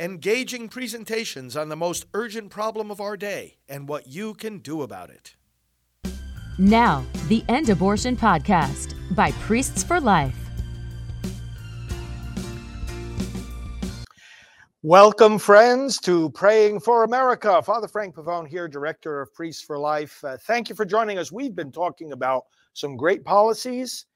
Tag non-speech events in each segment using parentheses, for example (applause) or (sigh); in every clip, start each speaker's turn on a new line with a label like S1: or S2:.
S1: engaging presentations on the most urgent problem of our day and what you can do about it.
S2: Now, the End Abortion Podcast by Priests for Life.
S1: Welcome, friends, to Praying for America. Father Frank Pavone here, Director of Priests for Life. Uh, thank you for joining us. We've been talking about some great policies,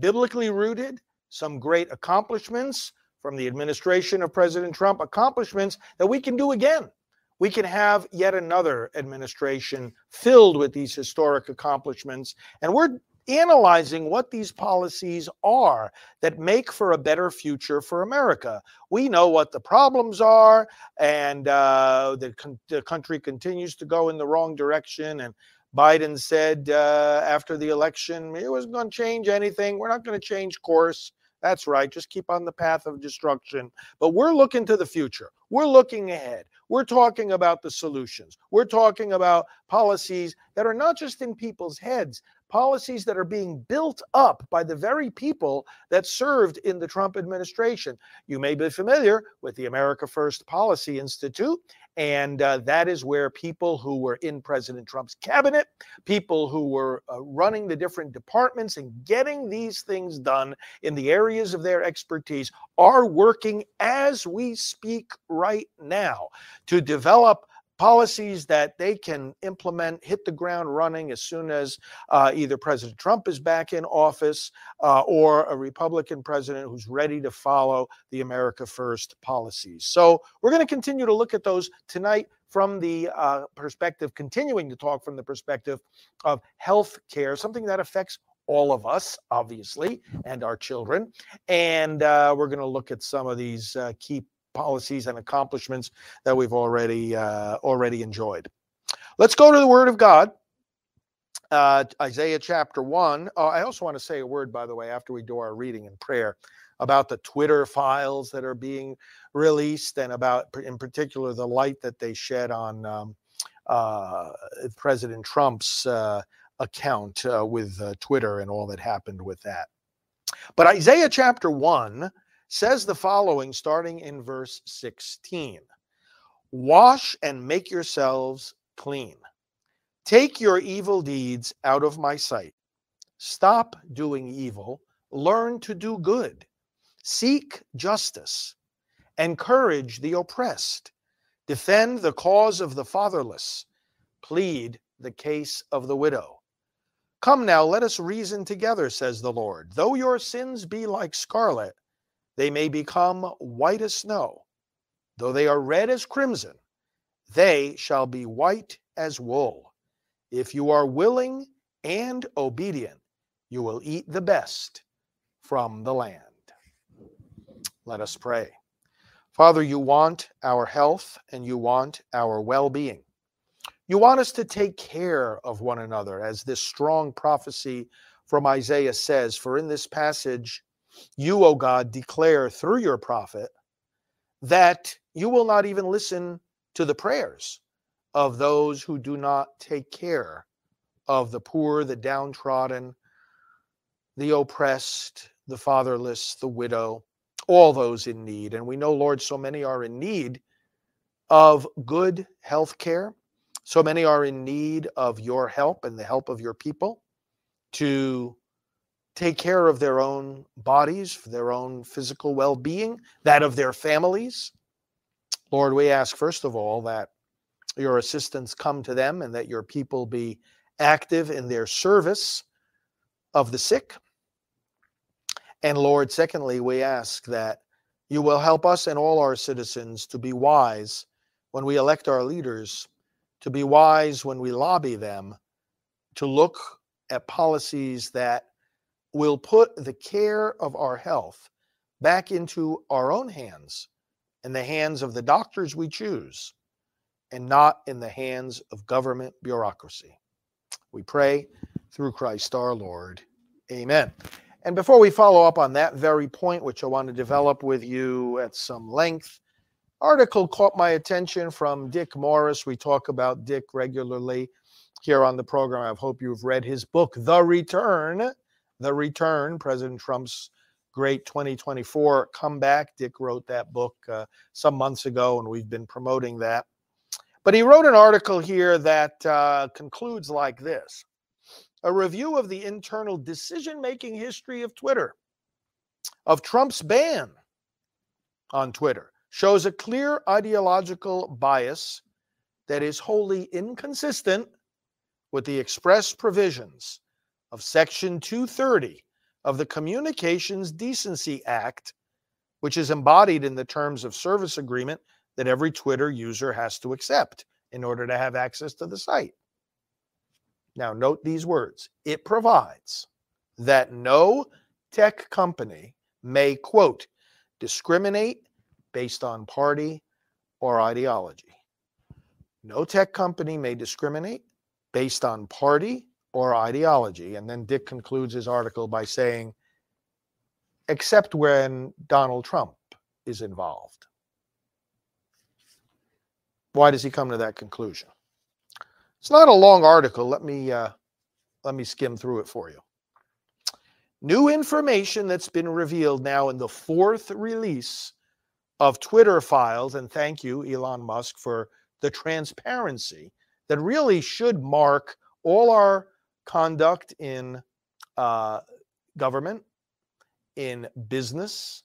S1: biblically rooted, some great accomplishments from the administration of President Trump, accomplishments that we can do again. We can have yet another administration filled with these historic accomplishments. And we're analyzing what these policies are that make for a better future for America. We know what the problems are, and uh, the, con- the country continues to go in the wrong direction. And Biden said uh, after the election, it wasn't going to change anything. We're not going to change course. That's right. Just keep on the path of destruction. But we're looking to the future. We're looking ahead. We're talking about the solutions. We're talking about policies that are not just in people's heads, policies that are being built up by the very people that served in the Trump administration. You may be familiar with the America First Policy Institute, and uh, that is where people who were in President Trump's cabinet, people who were uh, running the different departments and getting these things done in the areas of their expertise, are working as we speak right now to develop policies that they can implement, hit the ground running as soon as uh, either President Trump is back in office uh, or a Republican president who's ready to follow the America First policies. So we're going to continue to look at those tonight from the uh, perspective, continuing to talk from the perspective of health care, something that affects all of us, obviously, and our children. And uh, we're going to look at some of these uh, key policies and accomplishments that we've already uh, already enjoyed. Let's go to the Word of God. Uh, Isaiah chapter one. Oh, I also want to say a word, by the way, after we do our reading and prayer, about the Twitter files that are being released, and about, in particular, the light that they shed on um, uh, President Trump's uh, account uh, with uh, Twitter and all that happened with that. But Isaiah chapter one says the following, starting in verse 16 Wash and make yourselves clean. Take your evil deeds out of my sight. Stop doing evil. Learn to do good. Seek justice. Encourage the oppressed. Defend the cause of the fatherless. Plead the case of the widow. Come now, let us reason together, says the Lord. Though your sins be like scarlet, they may become white as snow. Though they are red as crimson, they shall be white as wool. If you are willing and obedient, you will eat the best from the land. Let us pray. Father, you want our health and you want our well being. You want us to take care of one another, as this strong prophecy from Isaiah says. For in this passage, you, O God, declare through your prophet that you will not even listen to the prayers of those who do not take care of the poor, the downtrodden, the oppressed, the fatherless, the widow, all those in need. And we know, Lord, so many are in need of good health care. So many are in need of your help and the help of your people to take care of their own bodies, their own physical well being, that of their families. Lord, we ask, first of all, that your assistance come to them and that your people be active in their service of the sick. And Lord, secondly, we ask that you will help us and all our citizens to be wise when we elect our leaders, to be wise when we lobby them, to look at policies that will put the care of our health back into our own hands, in the hands of the doctors we choose, and not in the hands of government bureaucracy. We pray through Christ our Lord. Amen. And before we follow up on that very point, which I want to develop with you at some length, article caught my attention from Dick Morris. We talk about Dick regularly here on the program. I hope you've read his book, The Return the return, President Trump's great 2024 comeback. Dick wrote that book uh, some months ago, and we've been promoting that. But he wrote an article here that uh, concludes like this a review of the internal decision making history of Twitter, of Trump's ban on Twitter, shows a clear ideological bias that is wholly inconsistent with the express provisions of Section 230 of the Communications Decency Act, which is embodied in the terms of service agreement that every Twitter user has to accept in order to have access to the site. Now, note these words it provides that no tech company may, quote, discriminate based on party or ideology. No tech company may discriminate based on party or ideology. And then Dick concludes his article by saying, except when Donald Trump is involved. Why does he come to that conclusion? It's not a long article. Let me uh, let me skim through it for you. New information that's been revealed now in the fourth release of Twitter files, and thank you, Elon Musk, for the transparency that really should mark all our conduct in uh, government, in business,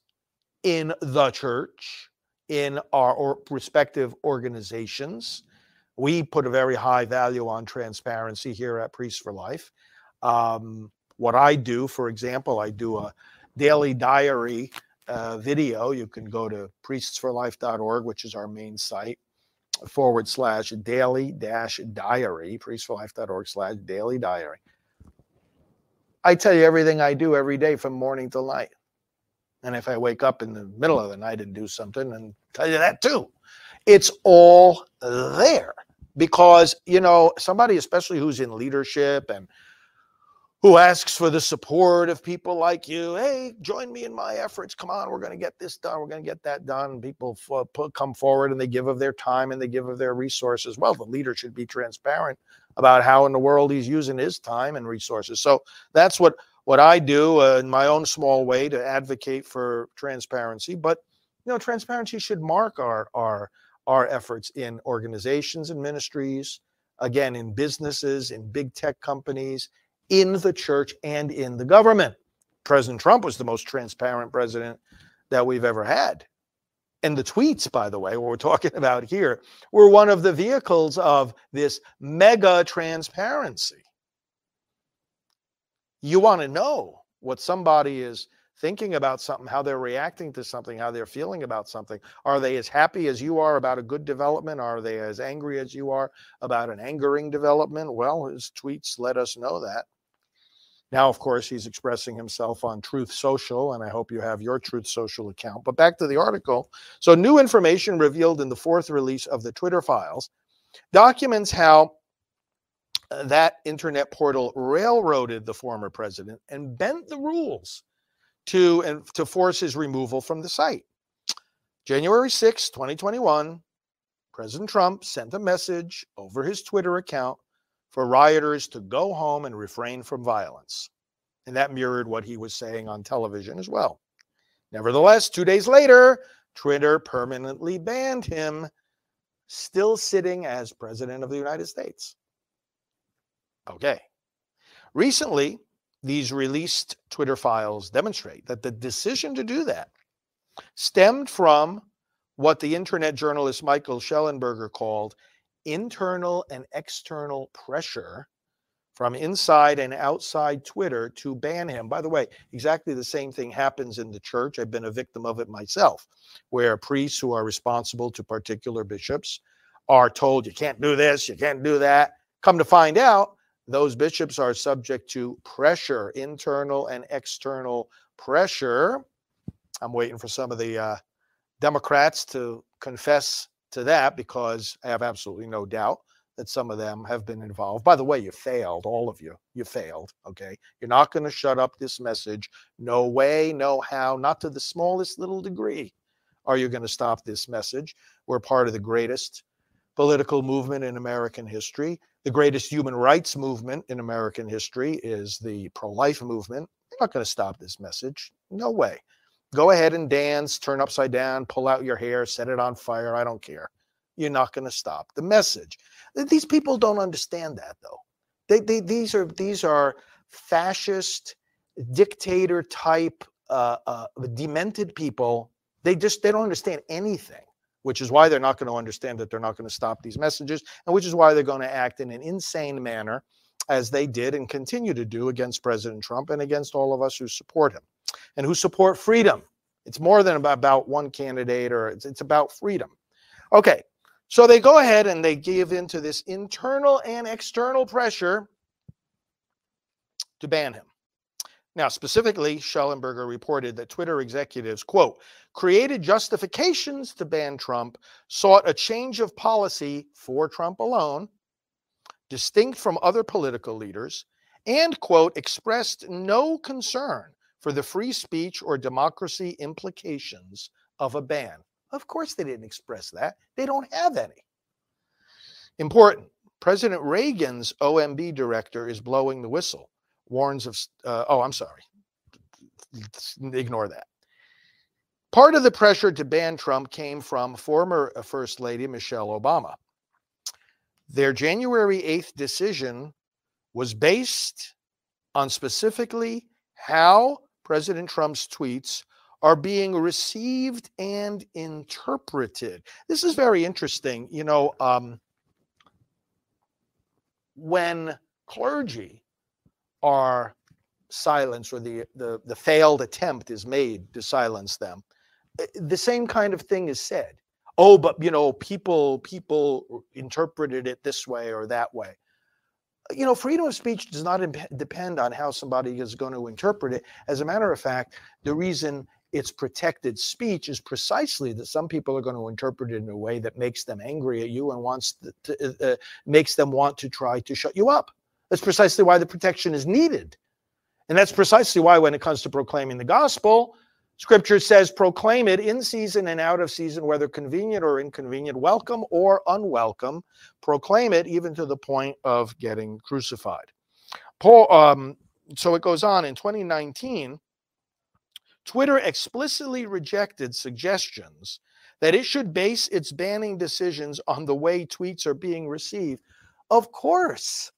S1: in the church, in our or respective organizations. We put a very high value on transparency here at Priests for Life. Um, what I do, for example, I do a daily diary uh, video. You can go to priestsforlife.org, which is our main site, forward slash daily dash diary, priestsforlife.org slash daily diary. I tell you everything I do every day from morning till night. And if I wake up in the middle of the night and do something, and tell you that too. It's all there because, you know, somebody, especially who's in leadership and who asks for the support of people like you. Hey, join me in my efforts. Come on, we're going to get this done. We're going to get that done. People f- put, come forward and they give of their time and they give of their resources. Well, the leader should be transparent about how in the world he's using his time and resources. So that's what what I do uh, in my own small way to advocate for transparency. But you know, transparency should mark our our our efforts in organizations and ministries, again in businesses, in big tech companies in the church and in the government. President Trump was the most transparent president that we've ever had. And the tweets, by the way, what we're talking (laughs) about here, were one of the vehicles of this mega transparency. You want to know what somebody is thinking about something, how they're reacting to something, how they're feeling about something. Are they as happy as you are about a good development? Are they as angry as you are about an angering development? Well, his tweets let us know that. Now, of course, he's expressing himself on Truth Social, and I hope you have your Truth Social account. But back to the article. So, new information revealed in the fourth release of the Twitter files documents how uh, that internet portal railroaded the former president and bent the rules to, and to force his removal from the site. January 6, 2021, President Trump sent a message over his Twitter account for rioters to go home and refrain from violence. And that mirrored what he was saying on television as well. Nevertheless, two days later, Twitter permanently banned him, still sitting as president of the United States. Okay. Recently, these released Twitter files demonstrate that the decision to do that stemmed from what the internet journalist Michael Shellenberger called internal and external pressure from inside and outside Twitter to ban him. By the way, exactly the same thing happens in the church. I've been a victim of it myself, where priests who are responsible to particular bishops are told, you can't do this, you can't do that. Come to find out, those bishops are subject to pressure, internal and external pressure. I'm waiting for some of the uh, Democrats to confess to that because I have absolutely no doubt that some of them have been involved. By the way, you failed, all of you. You failed. Okay. You're not going to shut up this message. No way, no how, not to the smallest little degree are you going to stop this message. We're part of the greatest political movement in American history. The greatest human rights movement in American history is the pro life movement. You're not going to stop this message. No way. Go ahead and dance, turn upside down, pull out your hair, set it on fire. I don't care. You're not going to stop the message. These people don't understand that though. They, they these are these are fascist, dictator type, uh, uh, demented people. They just they don't understand anything which is why they're not going to understand that they're not going to stop these messages, and which is why they're going to act in an insane manner as they did and continue to do against President Trump and against all of us who support him and who support freedom. It's more than about one candidate or it's, it's about freedom. Okay, so they go ahead and they give in to this internal and external pressure to ban him. Now, specifically, Shellenberger reported that Twitter executives, quote, created justifications to ban Trump, sought a change of policy for Trump alone, distinct from other political leaders, and, quote, expressed no concern for the free speech or democracy implications of a ban. Of course, they didn't express that. They don't have any. Important. President Reagan's OMB director is blowing the whistle, warns of, uh, oh, I'm sorry. Ignore that. Part of the pressure to ban Trump came from former uh, First Lady Michelle Obama. Their January 8th decision was based on specifically how President Trump's tweets are being received and interpreted. This is very interesting. You know, um, when clergy are silenced or the, the, the failed attempt is made to silence them, Eh, the same kind of thing is said. Oh, but you know, people people interpreted it this way or that way. You know, freedom of speech does not imp- depend on how somebody is going to interpret it. As a matter of fact, the reason it's protected speech is precisely that some people are going to interpret it in a way that makes them angry at you and wants to, uh, uh, makes them want to try to shut you up. That's precisely why the protection is needed. And that's precisely why, when it comes to proclaiming the gospel, Scripture says, proclaim it in season and out of season, whether convenient or inconvenient, welcome or unwelcome. Proclaim it even to the point of getting crucified. Paul, um, so it goes on in 2019, Twitter explicitly rejected suggestions that it should base its banning decisions on the way tweets are being received. Of course,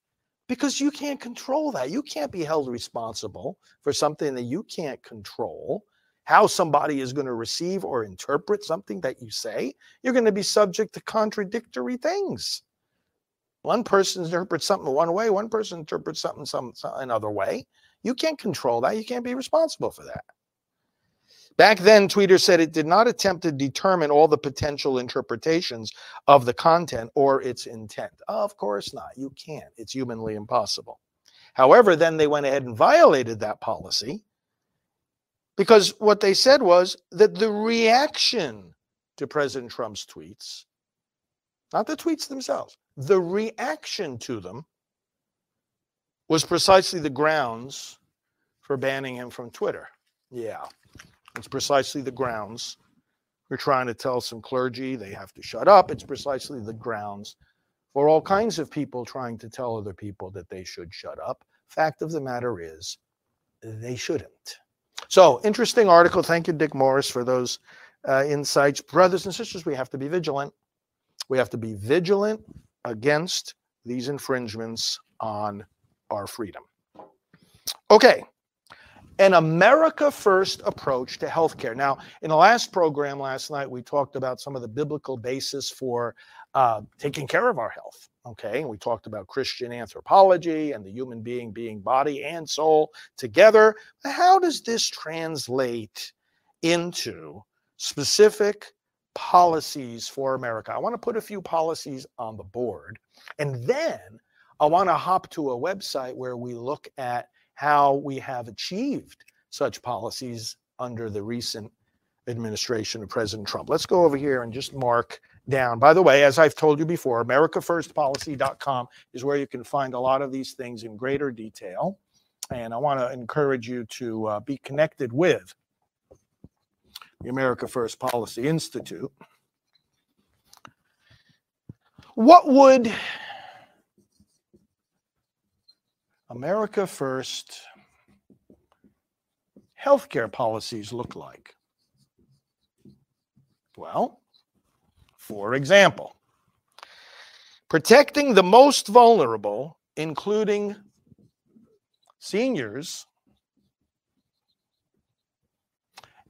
S1: because you can't control that. You can't be held responsible for something that you can't control how somebody is going to receive or interpret something that you say, you're going to be subject to contradictory things. One person interprets something one way, one person interprets something some, some another way. You can't control that. You can't be responsible for that. Back then, Twitter said it did not attempt to determine all the potential interpretations of the content or its intent. Of course not. You can't. It's humanly impossible. However, then they went ahead and violated that policy because what they said was that the reaction to President Trump's tweets, not the tweets themselves, the reaction to them was precisely the grounds for banning him from Twitter. Yeah, it's precisely the grounds. We're trying to tell some clergy they have to shut up. It's precisely the grounds for all kinds of people trying to tell other people that they should shut up. Fact of the matter is, they shouldn't. So, interesting article. Thank you, Dick Morris, for those uh, insights. Brothers and sisters, we have to be vigilant. We have to be vigilant against these infringements on our freedom. Okay, an America First approach to healthcare. Now, in the last program last night, we talked about some of the biblical basis for uh, taking care of our health. Okay, we talked about Christian anthropology and the human being being body and soul together. How does this translate into specific policies for America? I want to put a few policies on the board, and then I want to hop to a website where we look at how we have achieved such policies under the recent administration of President Trump. Let's go over here and just mark down. By the way, as I've told you before, AmericaFirstPolicy.com is where you can find a lot of these things in greater detail. And I want to encourage you to uh, be connected with the America First Policy Institute. What would America First healthcare policies look like? Well, for example, protecting the most vulnerable, including seniors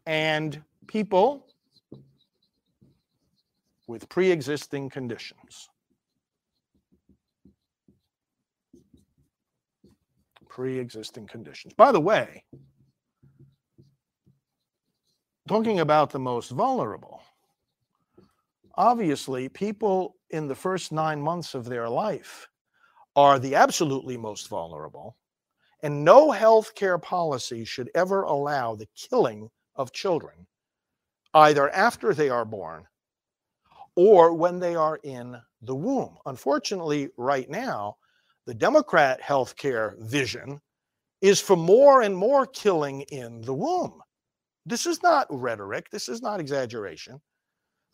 S1: and people with pre existing conditions. Pre existing conditions. By the way, talking about the most vulnerable, obviously, people in the first nine months of their life are the absolutely most vulnerable, and no health care policy should ever allow the killing of children, either after they are born or when they are in the womb. Unfortunately, right now, the Democrat health care vision is for more and more killing in the womb. This is not rhetoric, this is not exaggeration.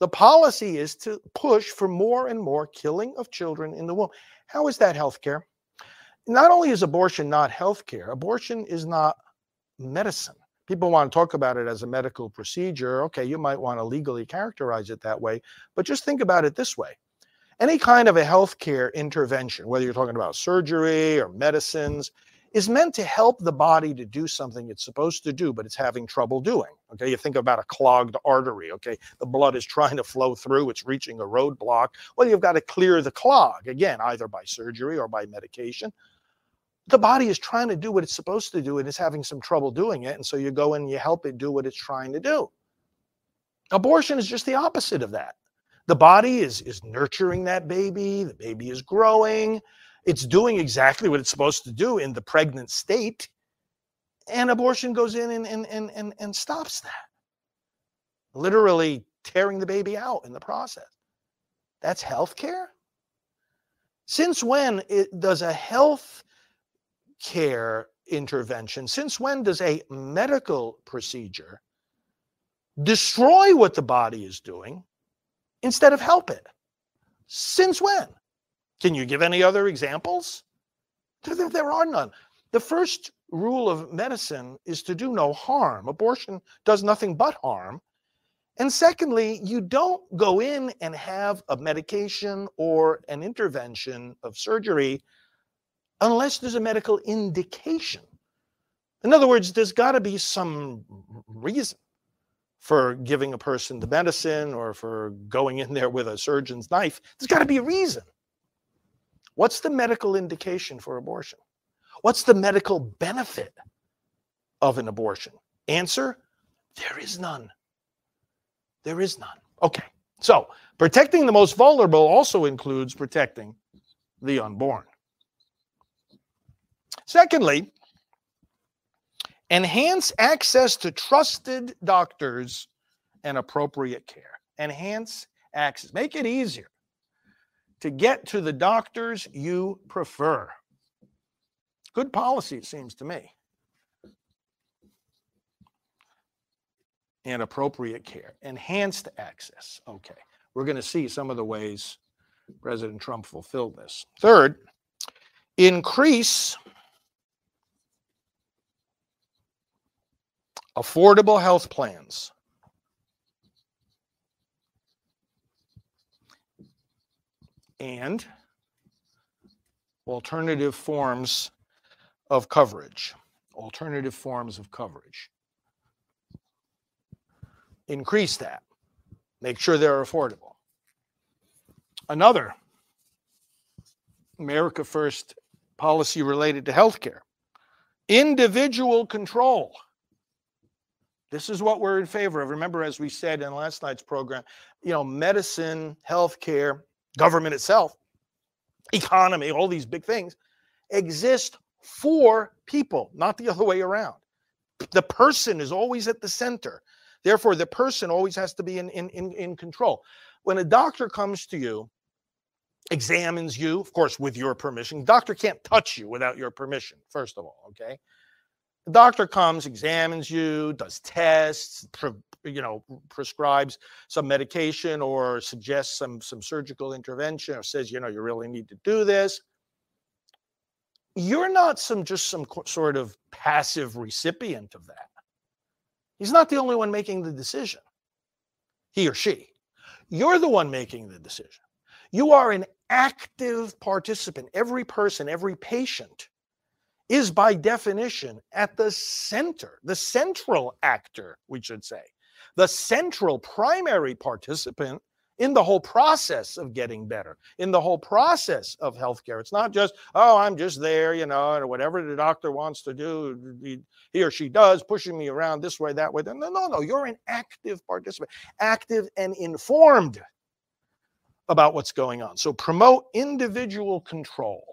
S1: The policy is to push for more and more killing of children in the womb. How is that healthcare? Not only is abortion not healthcare, abortion is not medicine. People want to talk about it as a medical procedure. Okay, you might want to legally characterize it that way, but just think about it this way. Any kind of a healthcare intervention, whether you're talking about surgery or medicines, is meant to help the body to do something it's supposed to do, but it's having trouble doing. Okay, you think about a clogged artery. Okay, the blood is trying to flow through, it's reaching a roadblock. Well, you've got to clear the clog again, either by surgery or by medication. The body is trying to do what it's supposed to do and it's having some trouble doing it. And so you go in and you help it do what it's trying to do. Abortion is just the opposite of that. The body is, is nurturing that baby, the baby is growing, it's doing exactly what it's supposed to do in the pregnant state. And abortion goes in and, and, and, and, and stops that, literally tearing the baby out in the process. That's health care? Since when it, does a health care intervention, since when does a medical procedure destroy what the body is doing instead of help it? Since when? Can you give any other examples? There, there are none. The first rule of medicine is to do no harm. Abortion does nothing but harm. And secondly, you don't go in and have a medication or an intervention of surgery unless there's a medical indication. In other words, there's got to be some reason for giving a person the medicine or for going in there with a surgeon's knife. There's got to be a reason. What's the medical indication for abortion? What's the medical benefit of an abortion? Answer there is none. There is none. Okay, so protecting the most vulnerable also includes protecting the unborn. Secondly, enhance access to trusted doctors and appropriate care. Enhance access, make it easier to get to the doctors you prefer. Good policy, it seems to me. And appropriate care, enhanced access. Okay, we're going to see some of the ways President Trump fulfilled this. Third, increase affordable health plans. And alternative forms of coverage. Alternative forms of coverage. Increase that. Make sure they're affordable. Another America First policy related to healthcare individual control. This is what we're in favor of. Remember, as we said in last night's program, you know, medicine, healthcare, government itself, economy, all these big things exist for people, not the other way around. The person is always at the center. Therefore, the person always has to be in, in, in, in control. When a doctor comes to you, examines you, of course, with your permission, doctor can't touch you without your permission, first of all, okay? The doctor comes, examines you, does tests, you know prescribes some medication or suggests some some surgical intervention or says you know you really need to do this you're not some just some sort of passive recipient of that He's not the only one making the decision, he or she. You're the one making the decision. You are an active participant. Every person, every patient is by definition at the center, the central actor, we should say, the central primary participant in the whole process of getting better, in the whole process of healthcare. It's not just, oh, I'm just there, you know, or whatever the doctor wants to do, he, he or she does, pushing me around this way, that way. No, no, no. You're an active participant, active and informed about what's going on. So promote individual control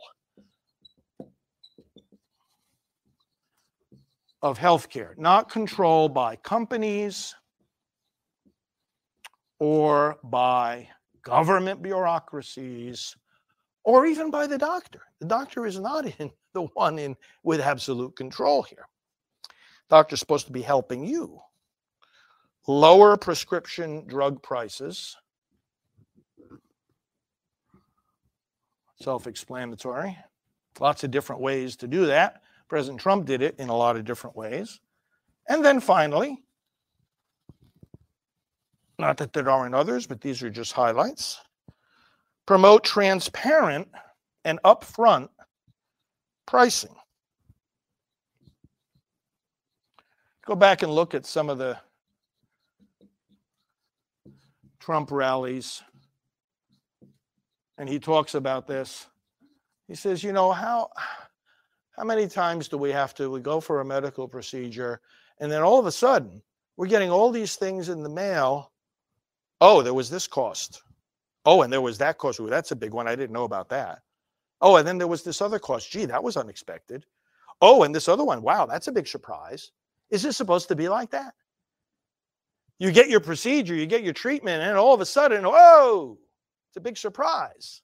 S1: of healthcare, not control by companies or by government bureaucracies or even by the doctor. The doctor is not (laughs) in the one in with absolute control here. Doctor's supposed to be helping you lower prescription drug prices. Self-explanatory. Lots of different ways to do that. President Trump did it in a lot of different ways. And then finally, not that there aren't others, but these are just highlights. Promote transparent and upfront pricing. Go back and look at some of the Trump rallies, and he talks about this. He says, you know, how how many times do we have to we go for a medical procedure and then all of a sudden we're getting all these things in the mail Oh, there was this cost. Oh, and there was that cost. Ooh, that's a big one. I didn't know about that. Oh, and then there was this other cost. Gee, that was unexpected. Oh, and this other one. Wow, that's a big surprise. Is this supposed to be like that? You get your procedure, you get your treatment, and all of a sudden, whoa, it's a big surprise.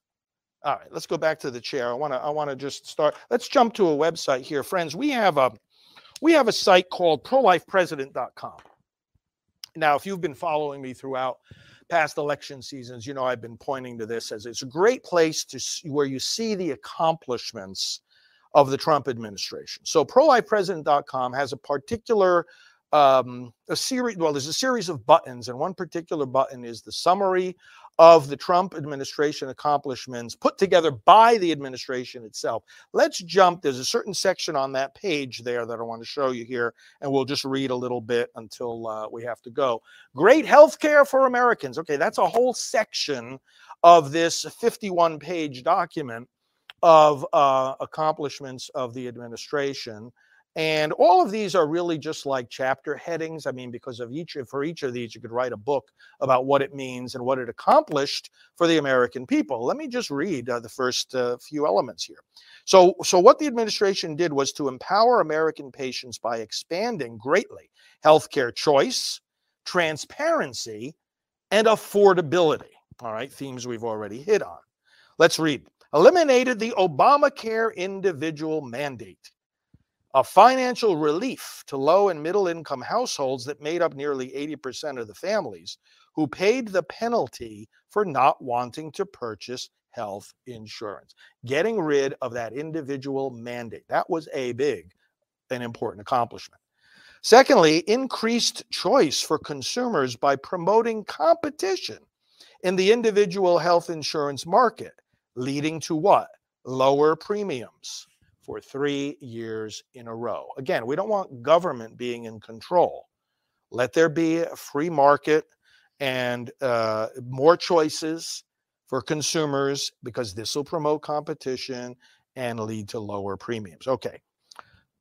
S1: All right, let's go back to the chair. I want to I want to just start. Let's jump to a website here, friends. We have a we have a site called prolifepresident.com. Now, if you've been following me throughout past election seasons, you know I've been pointing to this as it's a great place to see, where you see the accomplishments of the Trump administration. So prolifepresident.com has a particular um, a series well there's a series of buttons and one particular button is the summary of the Trump administration accomplishments put together by the administration itself. Let's jump. There's a certain section on that page there that I want to show you here, and we'll just read a little bit until uh, we have to go. Great health care for Americans. Okay, that's a whole section of this 51 page document of uh, accomplishments of the administration. And all of these are really just like chapter headings. I mean, because of each for each of these, you could write a book about what it means and what it accomplished for the American people. Let me just read uh, the first uh, few elements here. So, so what the administration did was to empower American patients by expanding greatly healthcare choice, transparency, and affordability. All right, themes we've already hit on. Let's read. Eliminated the Obamacare individual mandate a financial relief to low and middle income households that made up nearly 80% of the families who paid the penalty for not wanting to purchase health insurance. Getting rid of that individual mandate. That was a big and important accomplishment. Secondly, increased choice for consumers by promoting competition in the individual health insurance market, leading to what? Lower premiums for three years in a row. Again, we don't want government being in control. Let there be a free market and uh, more choices for consumers because this will promote competition and lead to lower premiums. Okay.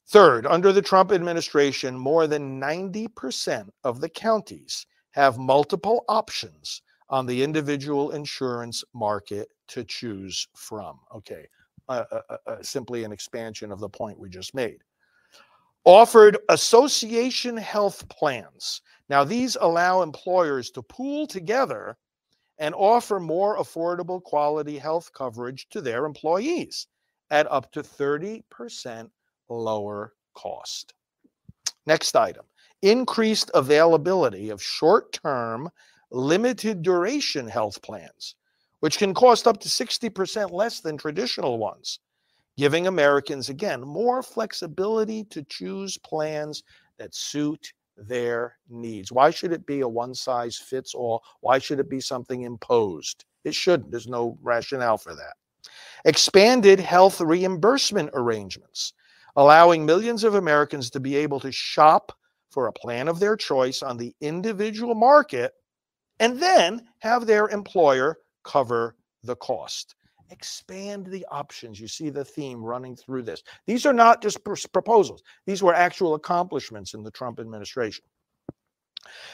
S1: Third, under the Trump administration, more than 90% of the counties have multiple options on the individual insurance market to choose from. Okay uh, uh, simply an expansion of the point we just made. Offered association health plans. Now, these allow employers to pool together and offer more affordable quality health coverage to their employees at up to 30% lower cost. Next item increased availability of short term, limited duration health plans which can cost up to 60% less than traditional ones, giving Americans, again, more flexibility to choose plans that suit their needs. Why should it be a one size fits all? Why should it be something imposed? It shouldn't. There's no rationale for that. Expanded health reimbursement arrangements, allowing millions of Americans to be able to shop for a plan of their choice on the individual market and then have their employer cover the cost. Expand the options. You see the theme running through this. These are not just proposals, these were actual accomplishments in the Trump administration.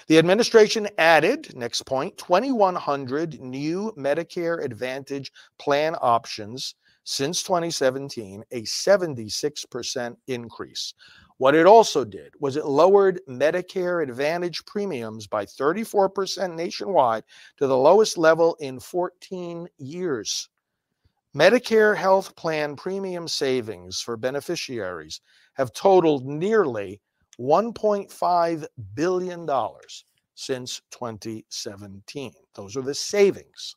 S1: The administration added, next point, 2,100 new Medicare Advantage plan options since 2017, a 76% increase. What it also did was it lowered Medicare Advantage premiums by 34% nationwide to the lowest level in 14 years. Medicare health plan premium savings for beneficiaries have totaled nearly $1.5 billion since 2017. Those are the savings.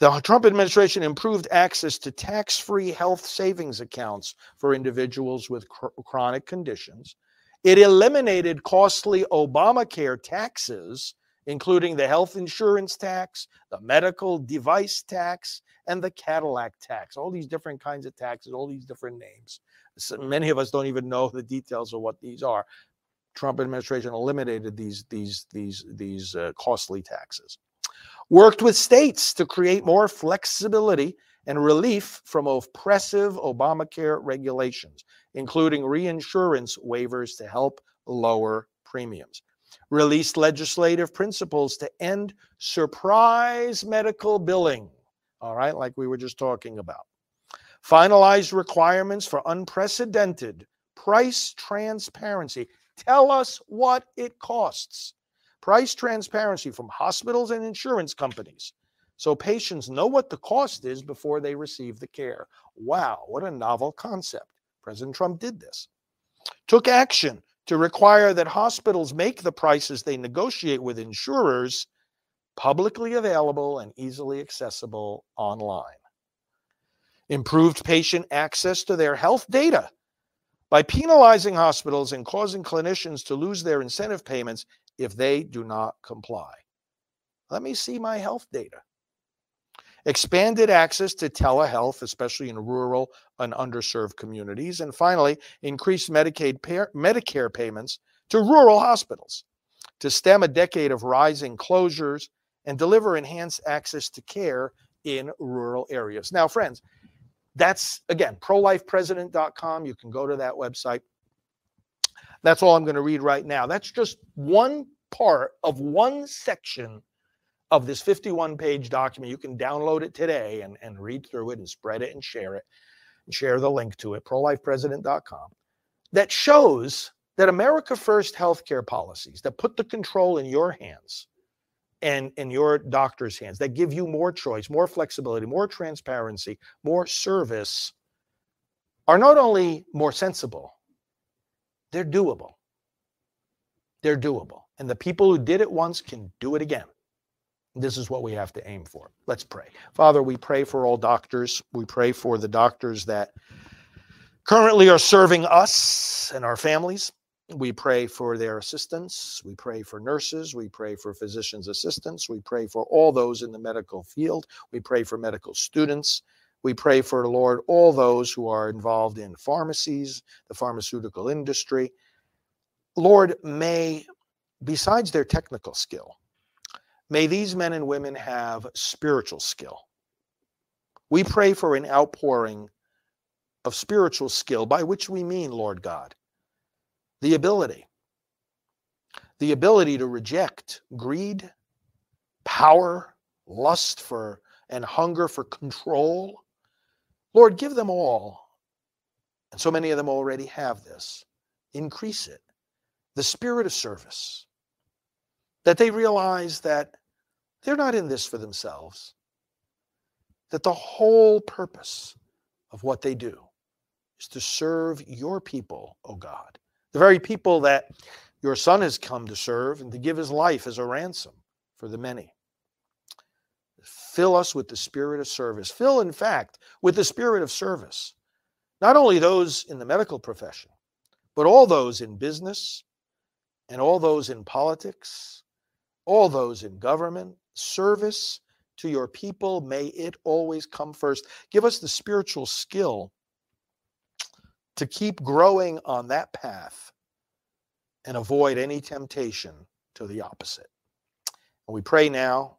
S1: The Trump administration improved access to tax free health savings accounts for individuals with cr- chronic conditions. It eliminated costly Obamacare taxes, including the health insurance tax, the medical device tax, and the Cadillac tax. All these different kinds of taxes, all these different names. So many of us don't even know the details of what these are. Trump administration eliminated these these these these uh, costly taxes. Worked with states to create more flexibility and relief from oppressive Obamacare regulations, including reinsurance waivers to help lower premiums. Released legislative principles to end surprise medical billing. All right, like we were just talking about finalized requirements for unprecedented price transparency. Tell us what it costs. Price transparency from hospitals and insurance companies so patients know what the cost is before they receive the care. Wow, what a novel concept. President Trump did this. Took action to require that hospitals make the prices they negotiate with insurers publicly available and easily accessible online improved patient access to their health data by penalizing hospitals and causing clinicians to lose their incentive payments if they do not comply. Let me see my health data. Expanded access to telehealth, especially in rural and underserved communities. And finally, increased Medicaid Medicare payments to rural hospitals to stem a decade of rising closures and deliver enhanced access to care in rural areas. Now, friends, that's again, prolifepresident.com. You can go to that website. That's all I'm going to read right now. That's just one part of one section of this 51 page document. You can download it today and, and read through it and spread it and share it and share the link to it, prolifepresident.com, that shows that America First healthcare policies that put the control in your hands and in your doctor's hands that give you more choice, more flexibility, more transparency, more service are not only more sensible, they're doable. They're doable. And the people who did it once can do it again. This is what we have to aim for. Let's pray. Father, we pray for all doctors. We pray for the doctors that currently are serving us and our families. We pray for their assistants. We pray for nurses. We pray for physicians' assistants. We pray for all those in the medical field. We pray for medical students. We pray for, Lord, all those who are involved in pharmacies, the pharmaceutical industry. Lord, may, besides their technical skill, may these men and women have spiritual skill. We pray for an outpouring of spiritual skill, by which we mean, Lord God, the ability, the ability to reject greed, power, lust for, and hunger for control. Lord, give them all, and so many of them already have this, increase it, the spirit of service, that they realize that they're not in this for themselves, that the whole purpose of what they do is to serve your people, O God. The very people that your son has come to serve and to give his life as a ransom for the many. Fill us with the spirit of service. Fill, in fact, with the spirit of service, not only those in the medical profession, but all those in business, and all those in politics, all those in government, service to your people, may it always come first. Give us the spiritual skill to keep growing on that path and avoid any temptation to the opposite. And we pray now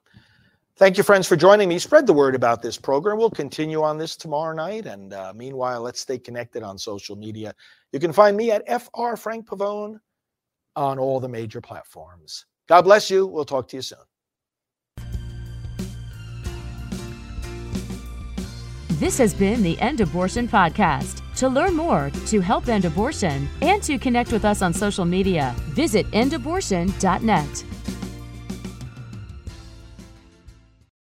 S1: Thank you, friends, for joining me. Spread the word about this program. We'll continue on this tomorrow night. And uh, meanwhile, let's stay connected on social media. You can find me at FR Frank Pavone on all the major platforms. God bless you. We'll talk to you soon.
S2: This has been the End Abortion Podcast. To learn more, to help end abortion, and to connect with us on social media, visit endabortion.net.